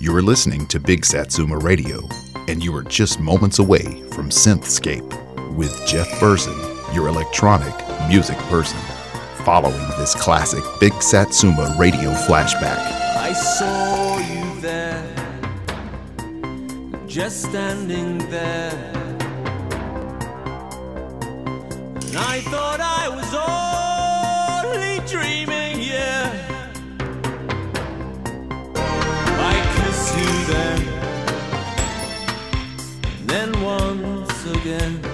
You are listening to Big Satsuma Radio, and you are just moments away from Synthscape with Jeff Burson, your electronic music person, following this classic Big Satsuma Radio flashback. I saw you there, just standing there. And I thought I was only dreaming. again.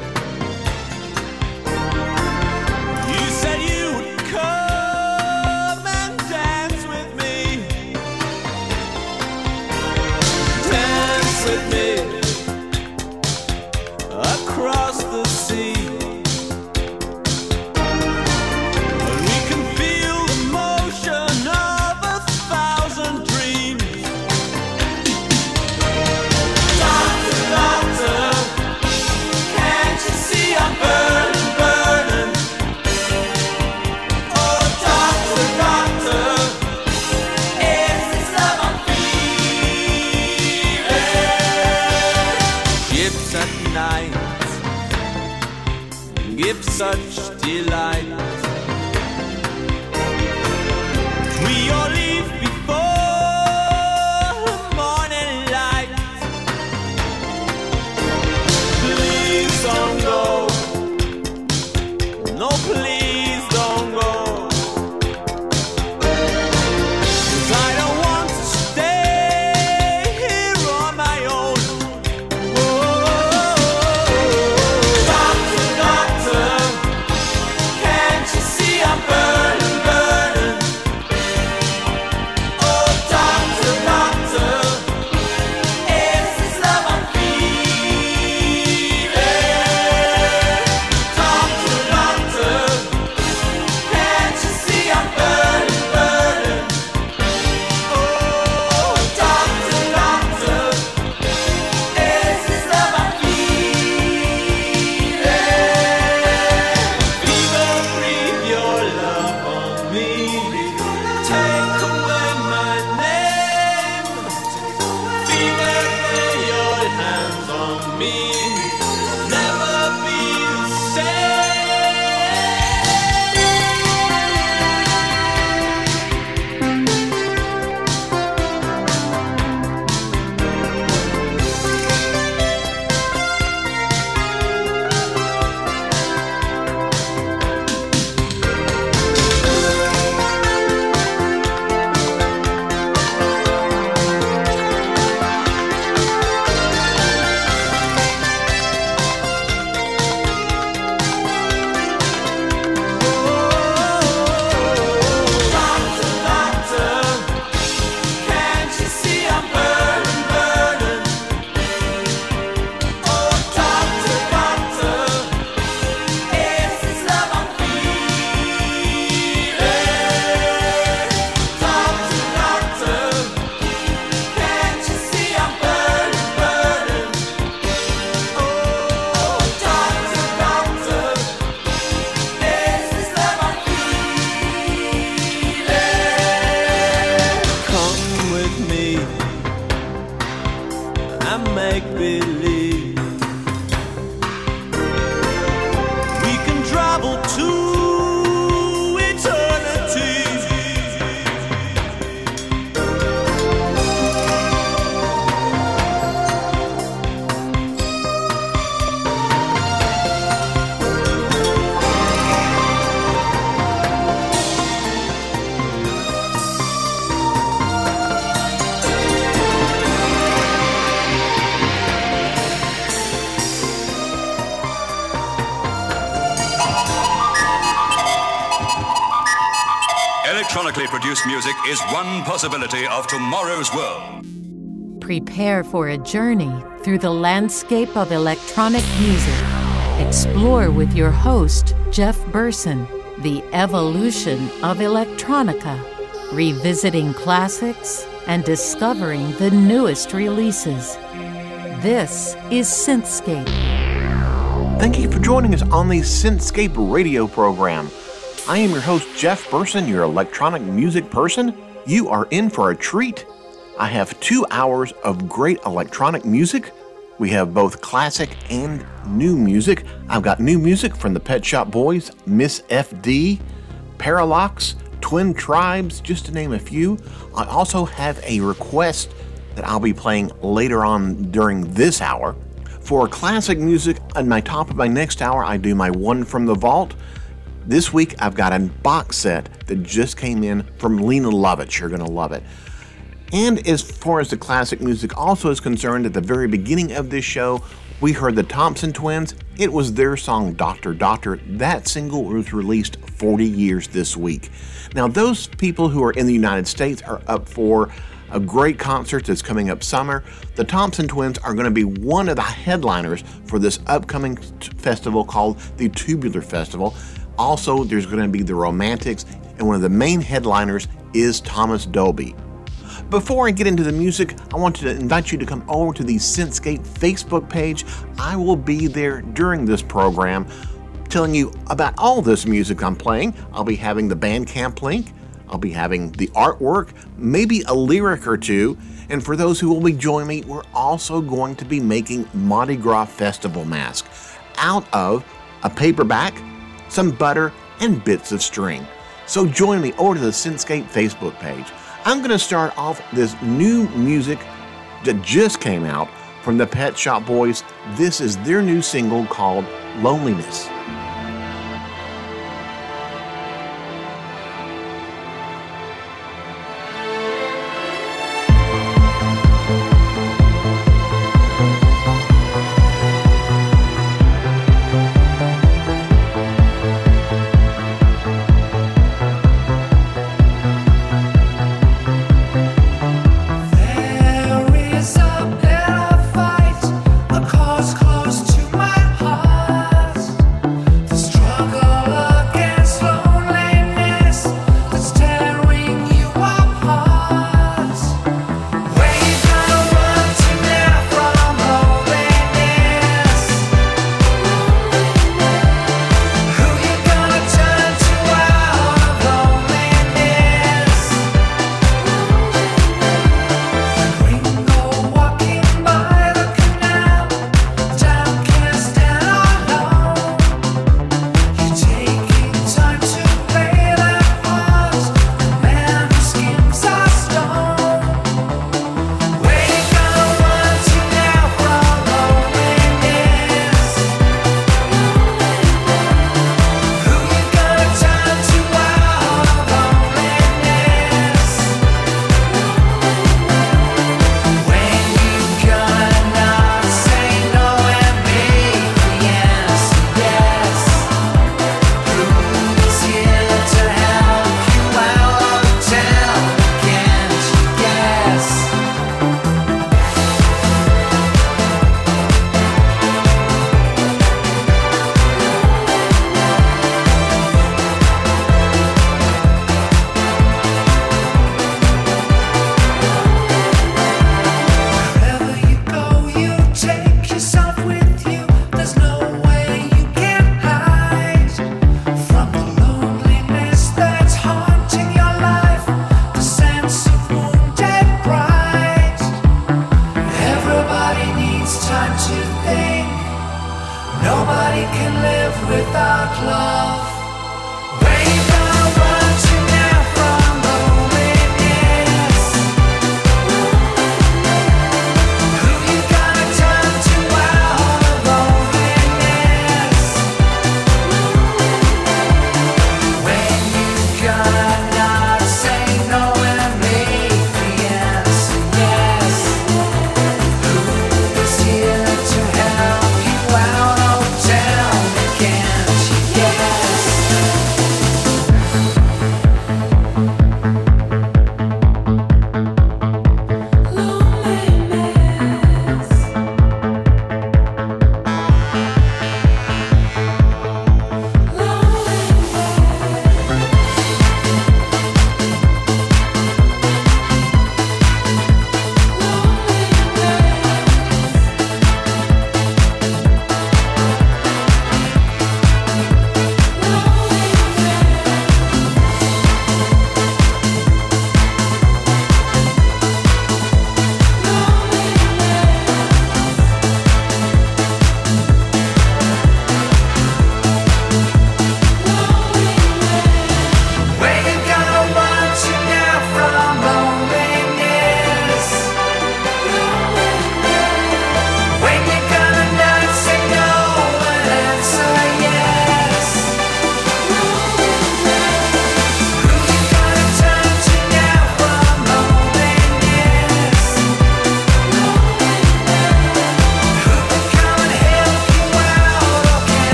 is one possibility of tomorrow's world. Prepare for a journey through the landscape of electronic music. Explore with your host, Jeff Burson, the evolution of electronica, revisiting classics and discovering the newest releases. This is Synthscape. Thank you for joining us on the Synthscape radio program. I am your host, Jeff Burson, your electronic music person. You are in for a treat. I have two hours of great electronic music. We have both classic and new music. I've got new music from the Pet Shop Boys, Miss FD, Paralox, Twin Tribes, just to name a few. I also have a request that I'll be playing later on during this hour. For classic music, On my top of my next hour, I do my One from the Vault. This week, I've got a box set that just came in from Lene Lovich. You're going to love it. And as far as the classic music also is concerned, at the very beginning of this show, we heard the Thompson Twins. It was their song Doctor Doctor. That single was released 40 years this week. Now, those people who are in the United States are up for a great concert that's coming up summer. The Thompson Twins are going to be one of the headliners for this upcoming t- festival called the Tubular Festival. Also, there's going to be the Romantics, and one of the main headliners is Thomas Dolby. Before I get into the music, I want to invite you to come over to the Synthscape Facebook page. I will be there during this program telling you about all this music I'm playing. I'll be having the Bandcamp link, I'll be having the artwork, maybe a lyric or two. And for those who will be joining me, we're also going to be making Mardi Gras Festival mask out of a paperback, some butter, and bits of string. So join me over to the Synthscape Facebook page. I'm going to start off this new music that just came out from the Pet Shop Boys. This is their new single called Loneliness.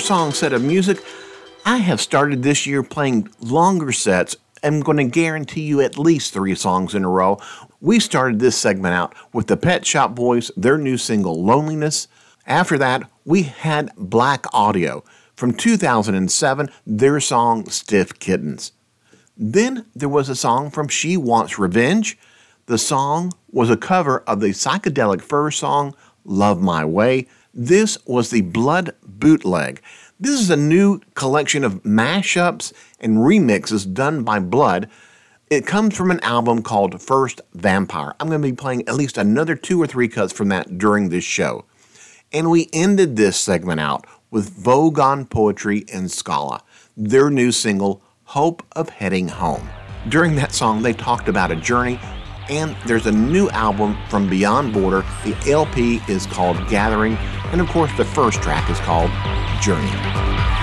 Four song set of music. I have started this year playing longer sets. I'm going to guarantee you at least three songs in a row. We started this segment out with the Pet Shop Boys, their new single, Loneliness. After that, we had Blaqk Audio from 2007, their song, Stiff Kittens. Then there was a song from She Wants Revenge. The song was a cover of the psychedelic fur song Love My Way. This was the Blood Bootleg. This is a new collection of mashups and remixes done by Blood. It comes from an album called First Vampire. I'm going to be playing at least another two or three cuts from that during this show. And we ended this segment out with Vogon Poetry and Scala, their new single, Hope of Heading Home. During that song, they talked about a journey, and there's a new album from Beyond Border. The LP is called Gathering, and of course, the first track is called Journey.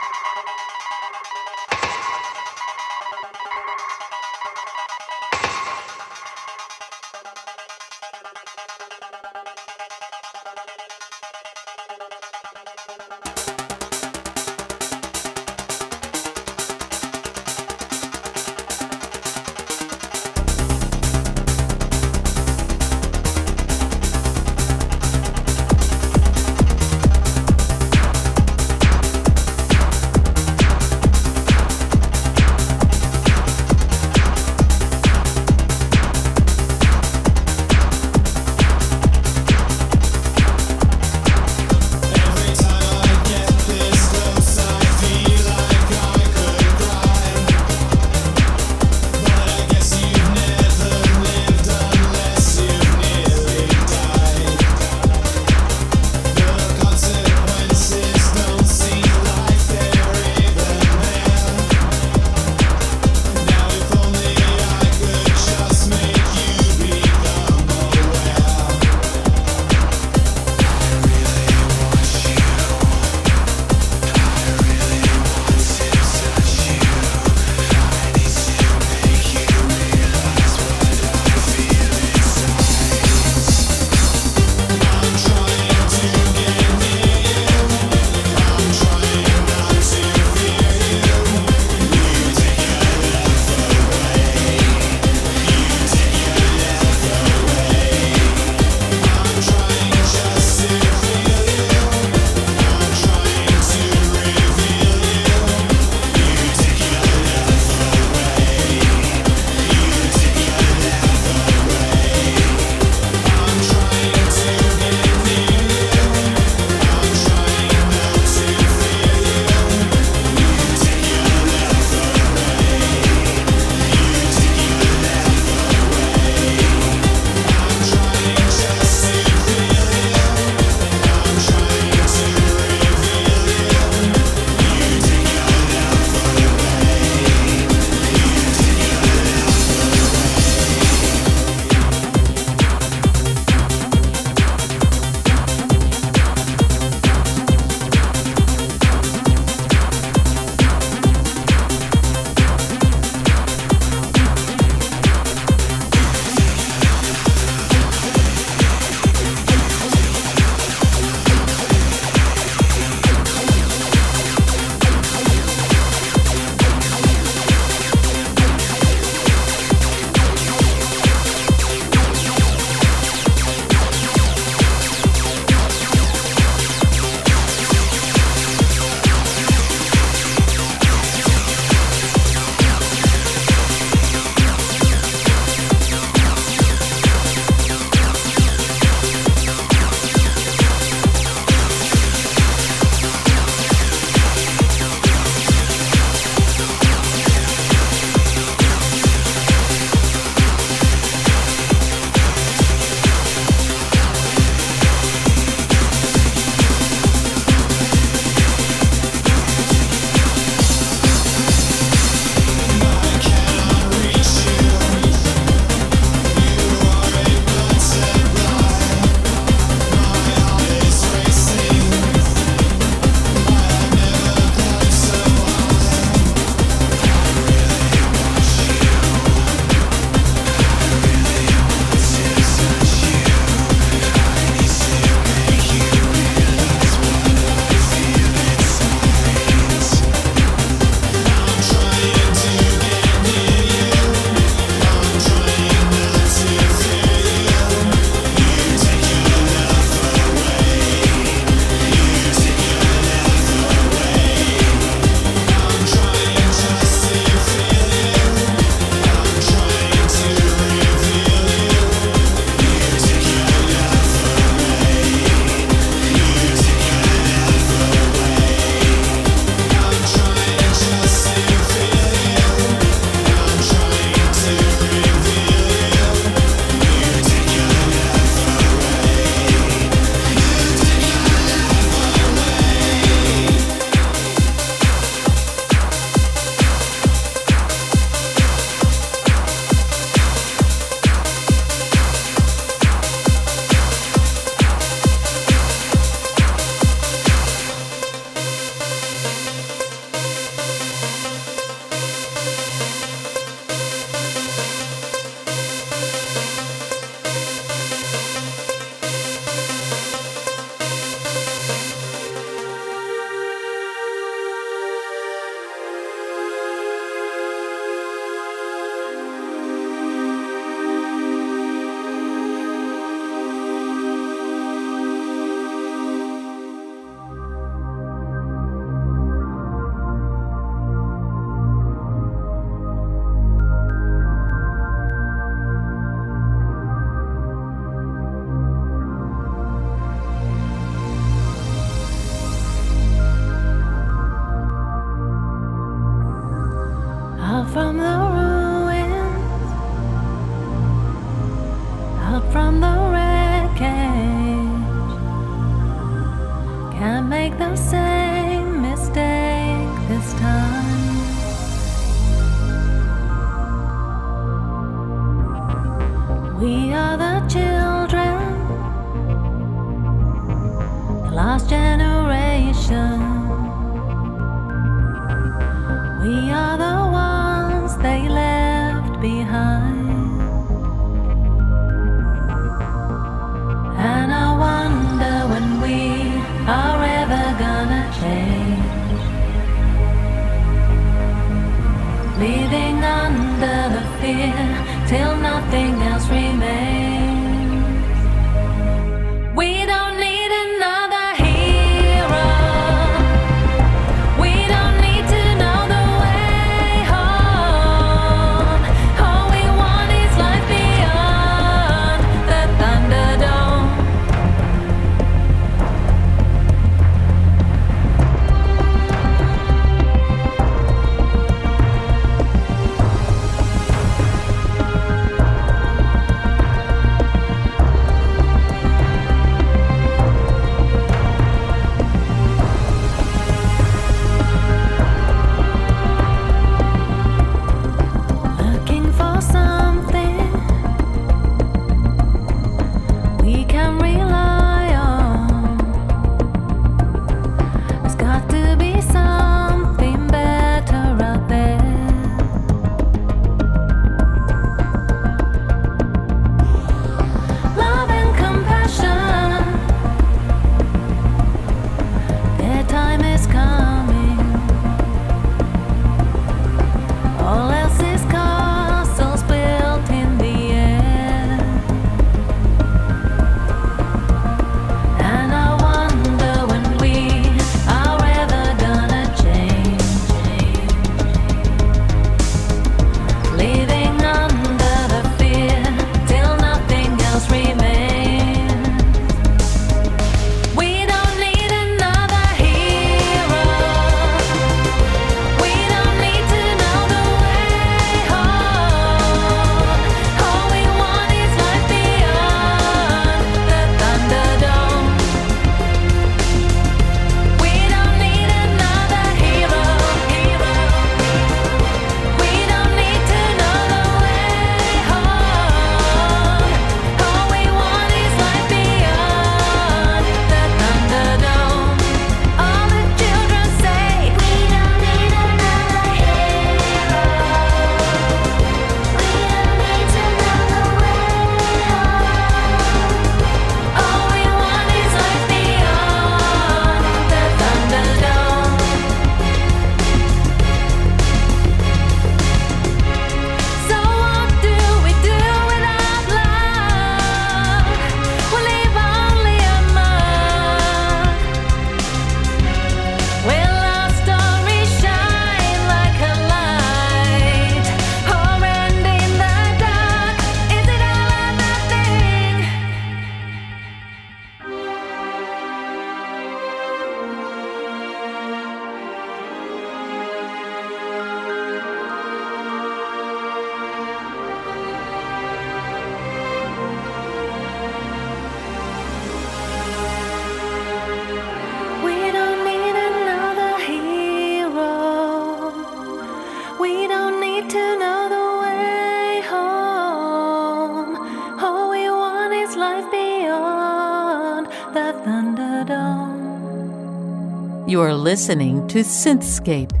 Listening to Synthscape.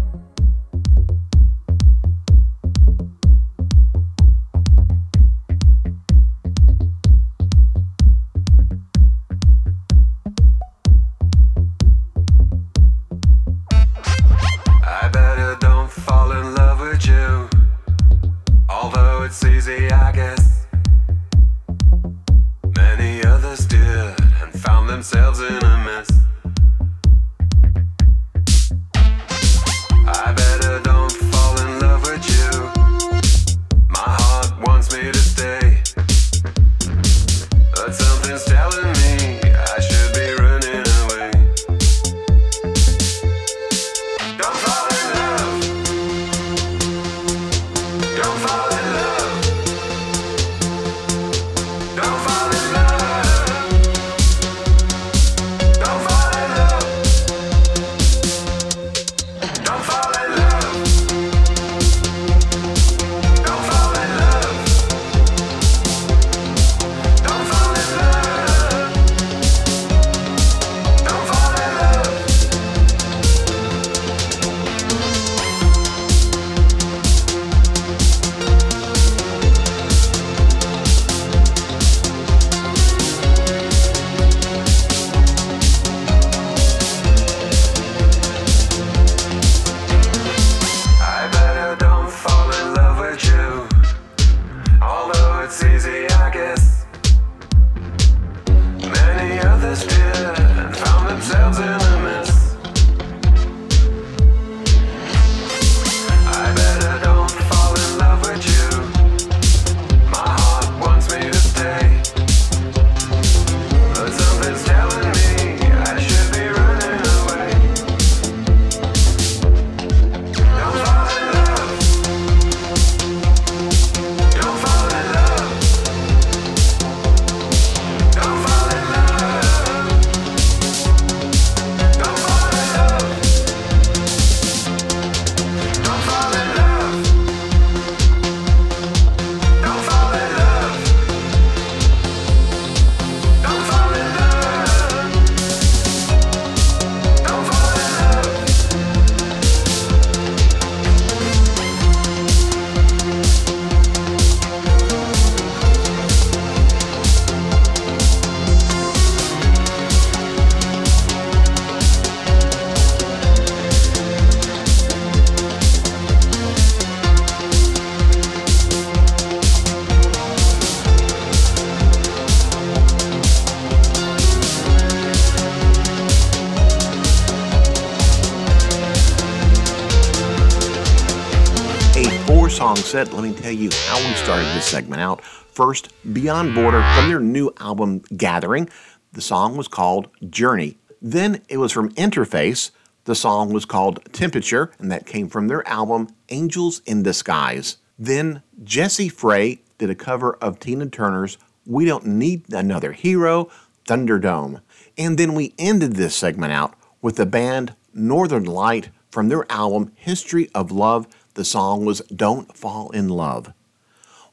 Tell you how we started this segment out. First, Beyond Border from their new album Gathering. The song was called Journey. Then it was from Interface. The song was called Temperature, and that came from their album Angels in Disguise. Then Jessi Frey did a cover of Tina Turner's We Don't Need Another Hero, Thunderdome. And then we ended this segment out with the band Northern Lite from their album History of Love. The song was Don't Fall in Love.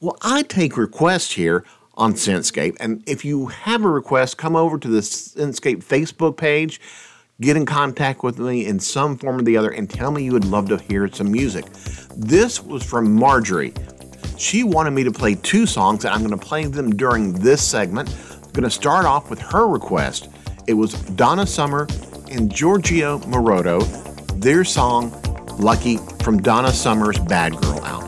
Well, I take requests here on Synthscape, and if you have a request, come over to the Synthscape Facebook page, get in contact with me in some form or the other, and tell me you would love to hear some music. This was from Marjorie. She wanted me to play two songs, and I'm going to play them during this segment. I'm going to start off with her request. It was Donna Summer and Giorgio Moroder, their song Lucky from Donna Summer's Bad Girl album.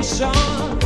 Justification.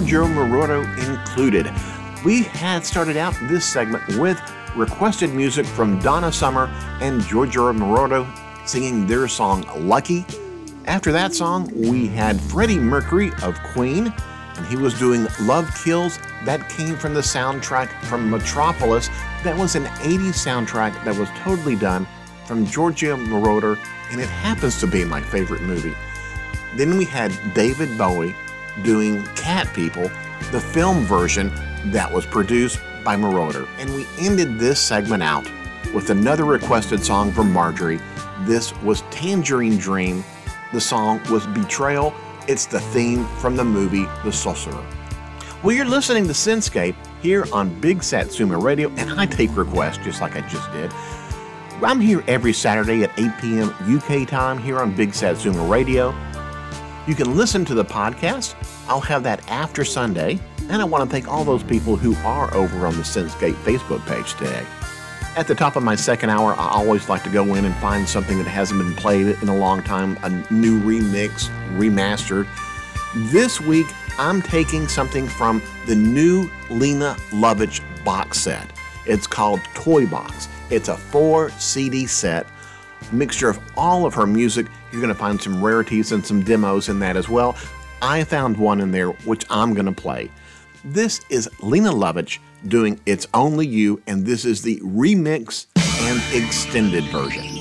Giorgio Moroder included. We had started out this segment with requested music from Donna Summer and Giorgio Moroder singing their song Lucky. After that song, we had Freddie Mercury of Queen, and he was doing Love Kills. That came from the soundtrack from Metropolis. That was an 80s soundtrack that was totally done from Giorgio Moroder, and it happens to be my favorite movie. Then we had David Bowie doing Cat People, the film version that was produced by Moroder. And we ended this segment out with another requested song from Marjorie. This was Tangerine Dream. The song was Betrayal. It's the theme from the movie The Sorcerer. Well, you're listening to Synthscape here on Big Satsuma Radio, and I take requests just like I just did. I'm here every Saturday at 8 p.m. UK time here on Big Satsuma Radio. You can listen to the podcast. I'll have that after Sunday. And I want to thank all those people who are over on the Synthscape Facebook page today. At the top of my second hour, I always like to go in and find something that hasn't been played in a long time, a new remix, remastered. This week, I'm taking something from the new Lene Lovich box set. It's called Toy Box. It's a four CD set, mixture of all of her music. You're going to find some rarities and some demos in that as well. I found one in there which I'm going to play. This is Lene Lovich doing It's Only You, and this is the remix and extended version.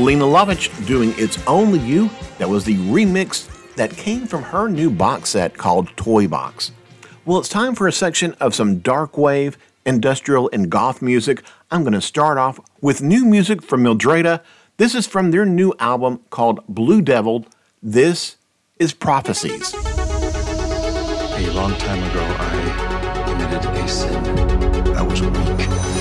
Lene Lovich doing It's Only You. That was the remix that came from her new box set called Toy Box. Well, it's time for a section of some dark wave, industrial, and goth music. I'm going to start off with new music from Mildreda. This is from their new album called Blue Devil. This is Prophecies. A long time ago, I committed a sin. I was weak.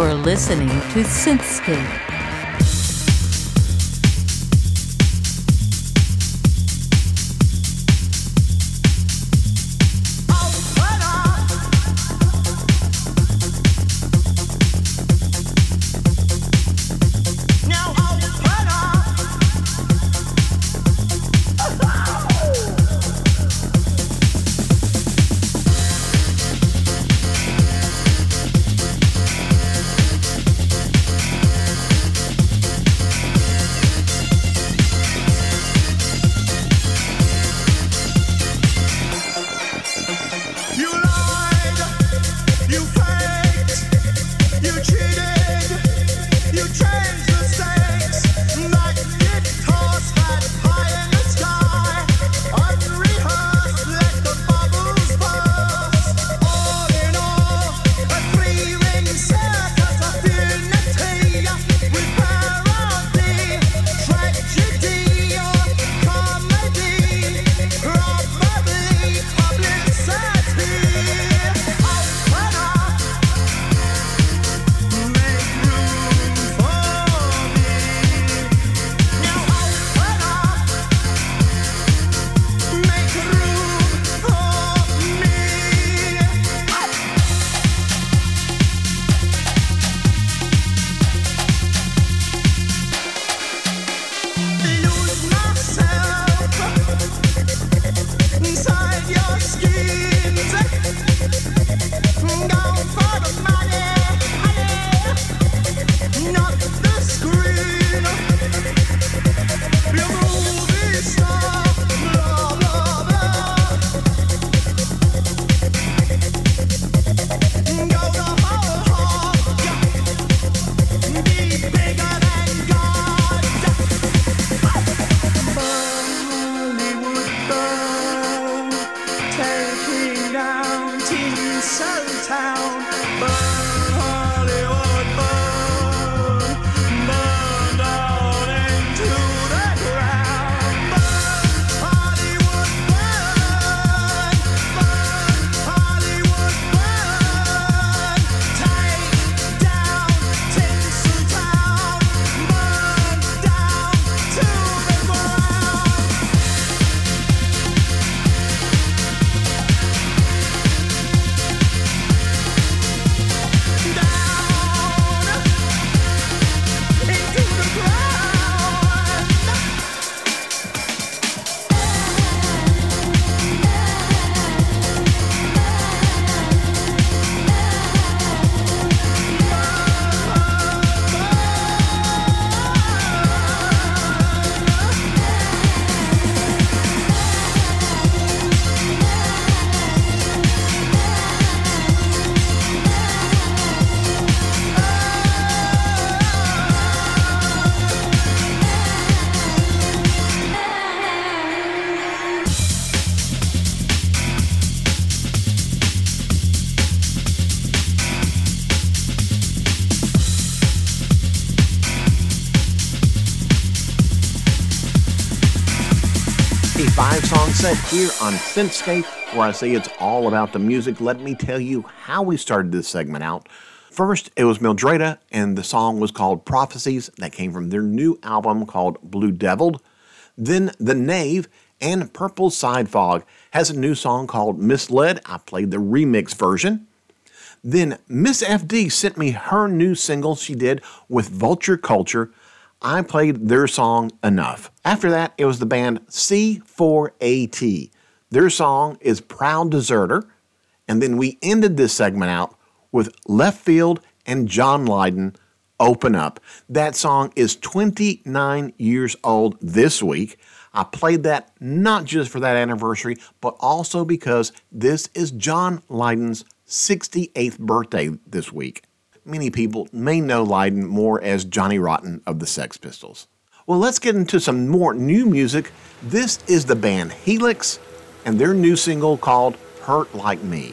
You're listening to Synthscape. Five song set here on Synthscape, where I say it's all about the music. Let me tell you how we started this segment out. First, it was Mildreda, and the song was called Prophecies, that came from their new album called Blue Deviled. Then The Knave and Purple Side Fog has a new song called Misled. I played the remix version. Then Miss FD sent me her new single she did with Vulture Culture. I played their song Enough. After that, it was the band C4AT. Their song is Proud Deserter. And then we ended this segment out with Leftfield and John Lydon Open Up. That song is 29 years old this week. I played that not just for that anniversary, but also because this is John Lydon's 68th birthday this week. Many people may know Lydon more as Johnny Rotten of the Sex Pistols. Well, let's get into some more new music. This is the band Helix and their new single called Hurt Like Me.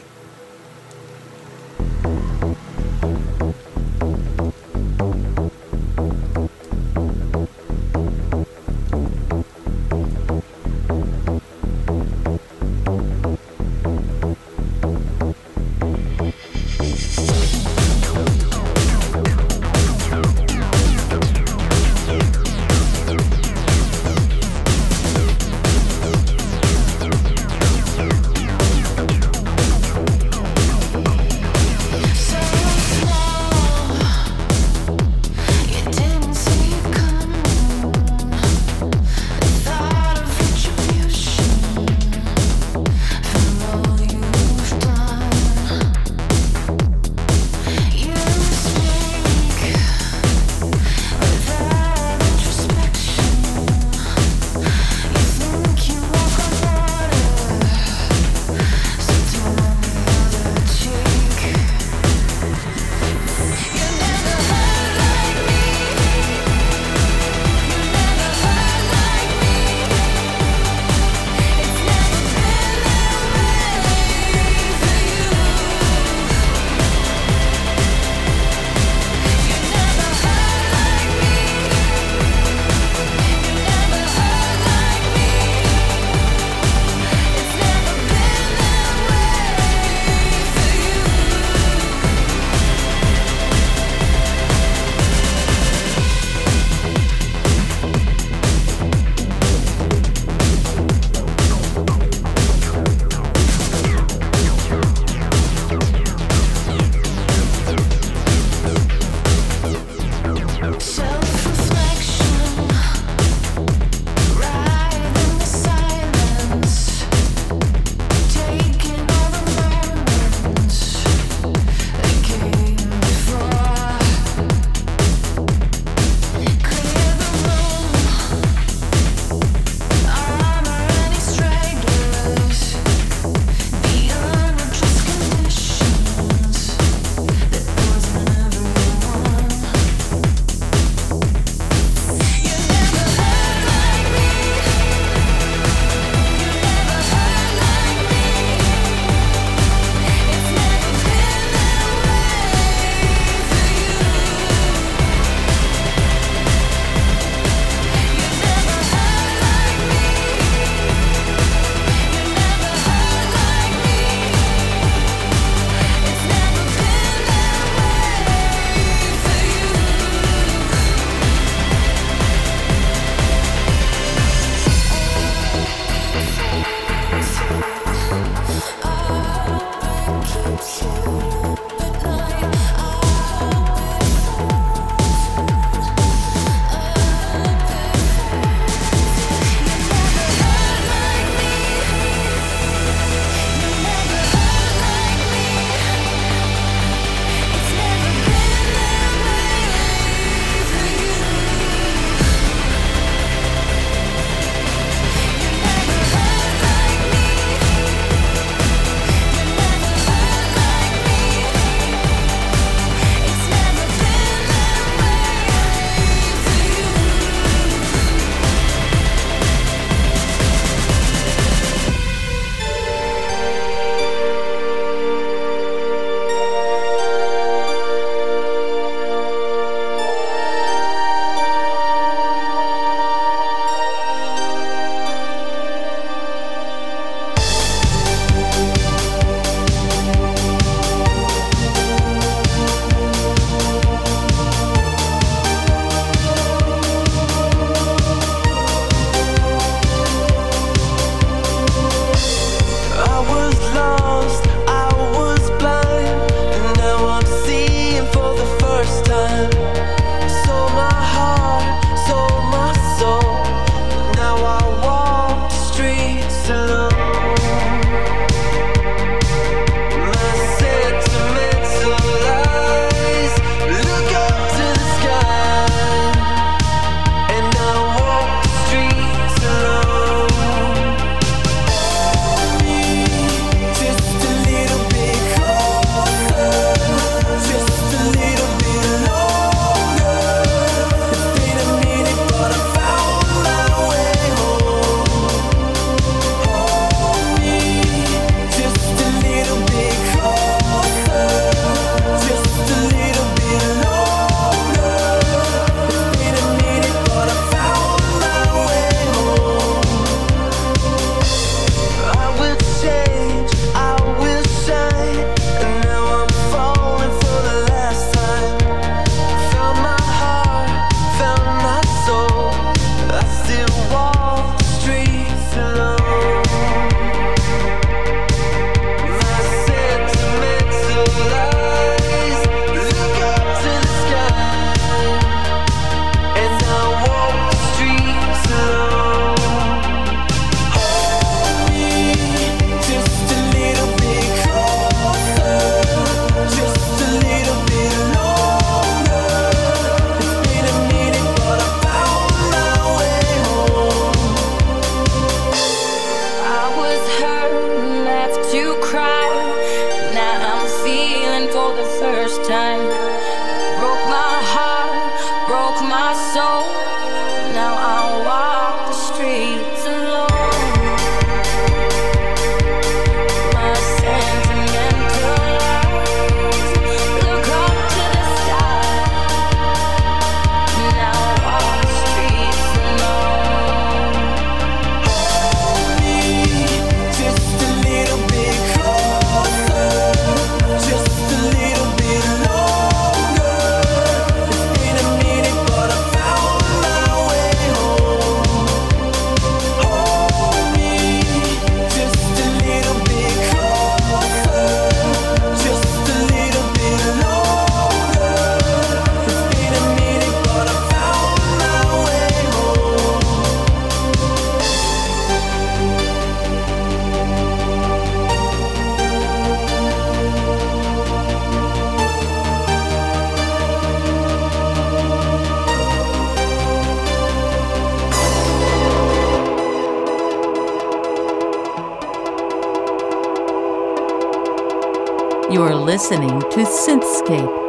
Listening to Synthscape.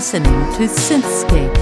Listening to Synthscape.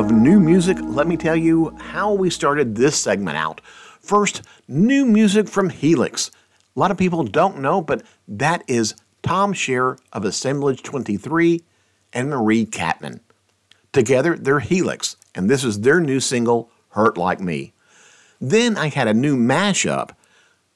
Of new music. Let me tell you how we started this segment out. First, new music from Helix. A lot of people don't know, but that is Tom Shear of Assemblage 23 and Mari Kattman. Together, they're Helix, and this is their new single, Hurt Like Me. Then I had a new mashup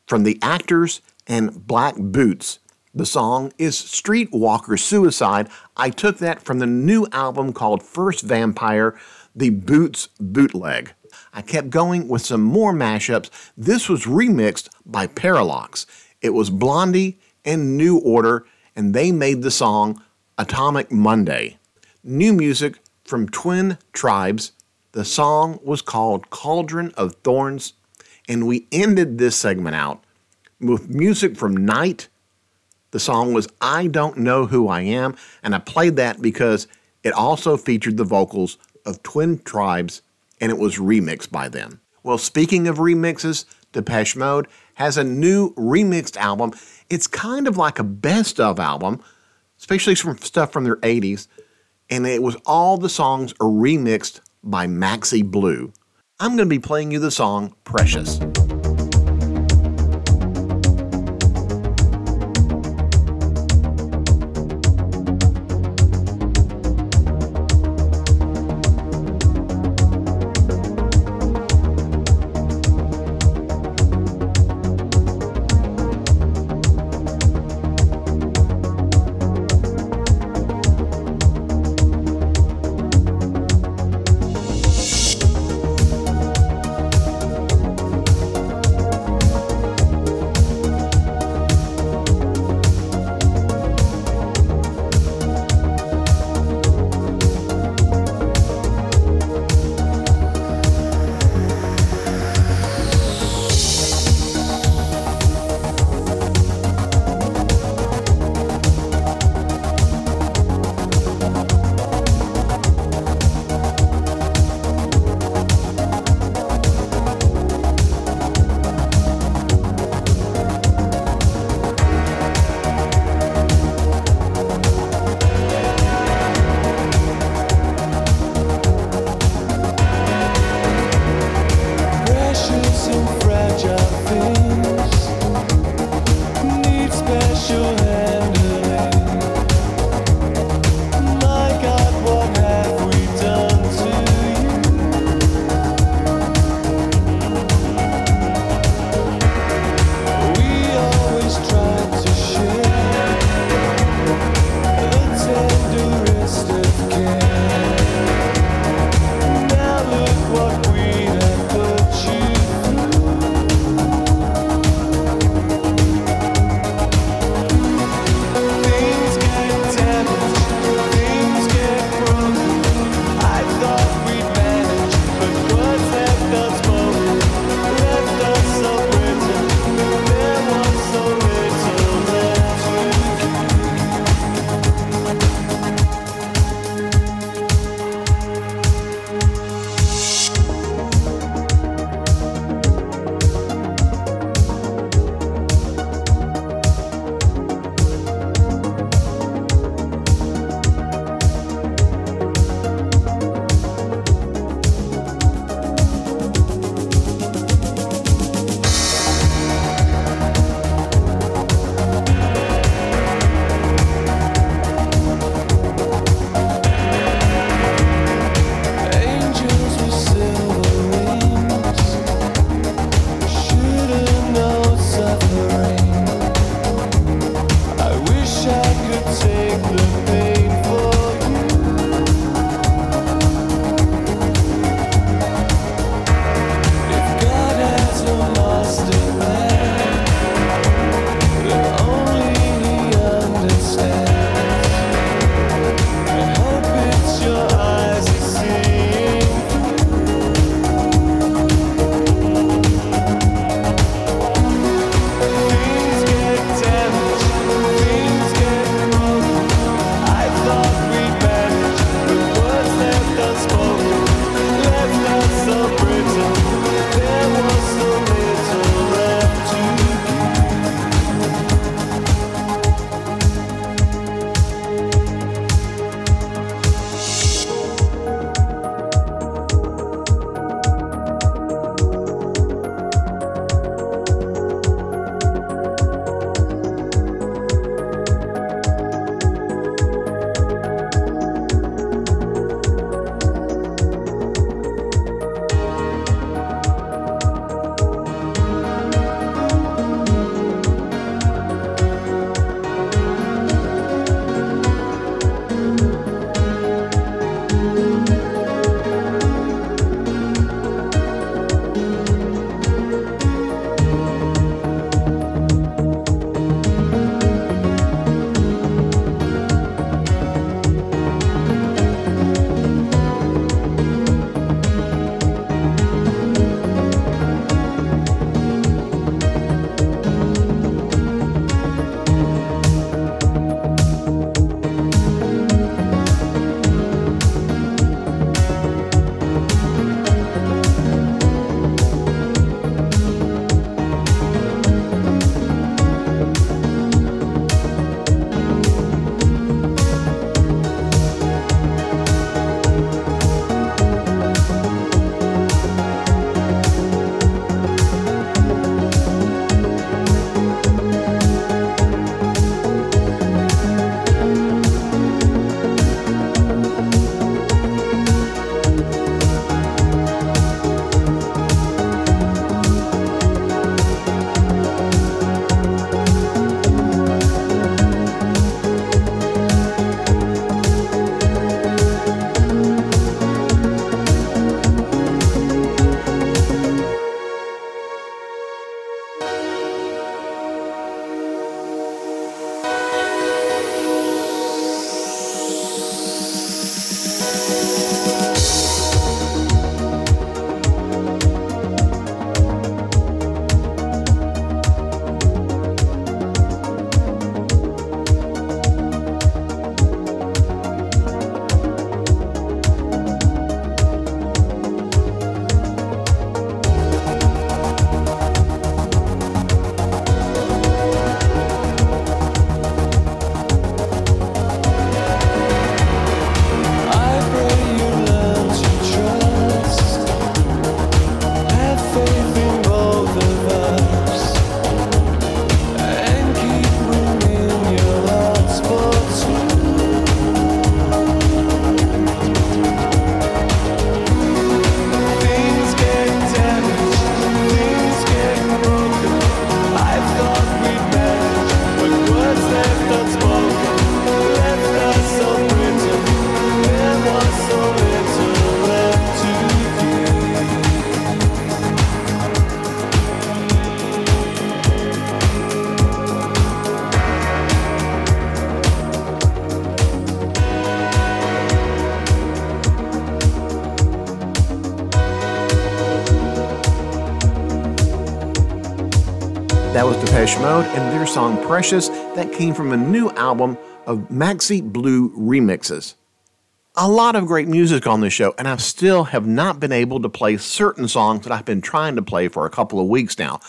from the actors and Black Boots. The song is Streetwalker Suicide. I took that from the new album called First Vampire, the Boots Bootleg. I kept going with some more mashups. This was remixed by Parallax. It was Blondie and New Order, and they made the song Atomic Monday. New music from Twin Tribes. The song was called Cauldron of Thorns, and we ended this segment out with music from Nite. The song was I Don't Know Who I Am, and I played that because it also featured the vocals of Twin Tribes and it was remixed by them. Well, speaking of remixes, Depeche Mode has a new remixed album. It's kind of like a best of album, especially from stuff from their 80s, and it was all the songs are remixed by Maxi Blue. I'm going to be playing you the song. Precious Mode and their song Precious that came from a new album of Maxi Blue remixes. A lot of great music on this show, and I still have not been able to play certain songs that I've been trying to play for a couple of weeks now.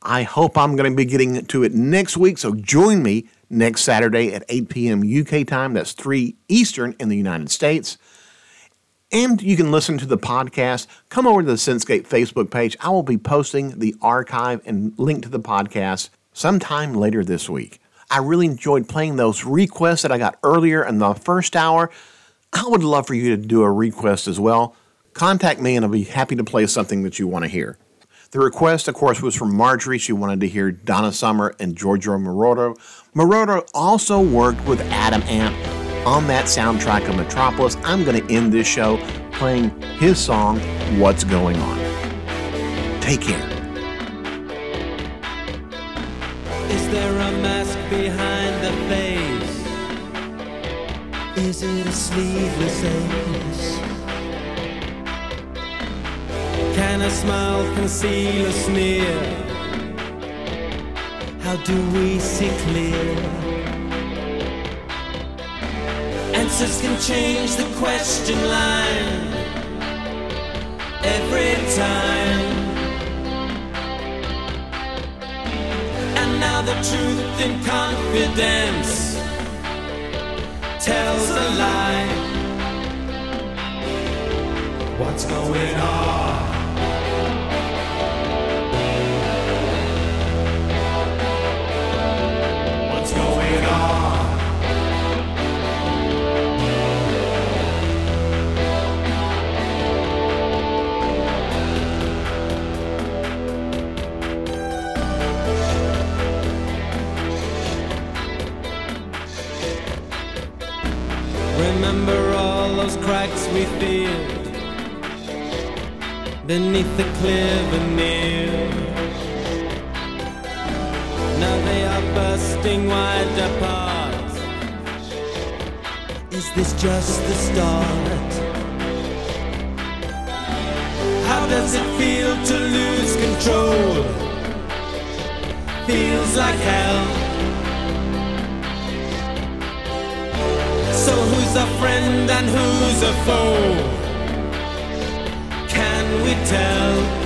I hope I'm going to be getting to it next week, so join me next Saturday at 8 p.m. UK time. That's 3 Eastern in the United States. And you can listen to the podcast. Come over to the Synthscape Facebook page. I will be posting the archive and link to the podcast sometime later this week. I really enjoyed playing those requests that I got earlier in the first hour. I would love for you to do a request as well. Contact me and I'll be happy to play something that you want to hear. The request, of course, was from Marjorie. She wanted to hear Donna Summer and Giorgio Moroder. Moroder also worked with Adam Ant on that soundtrack of Metropolis. I'm going to end this show playing his song, What's Going On. Take care. Is there a mask behind the face? Is it a sleeveless ace? Can a smile conceal a sneer? How do we see clear? Answers can change the question line every time. And now the truth in confidence tells a lie. What's going on? Remember all those cracks we feared beneath the clear veneer. Now they are bursting wide apart. Is this just the start? How does it feel to lose control? Feels like hell. So who's a friend and who's a foe? Can we tell?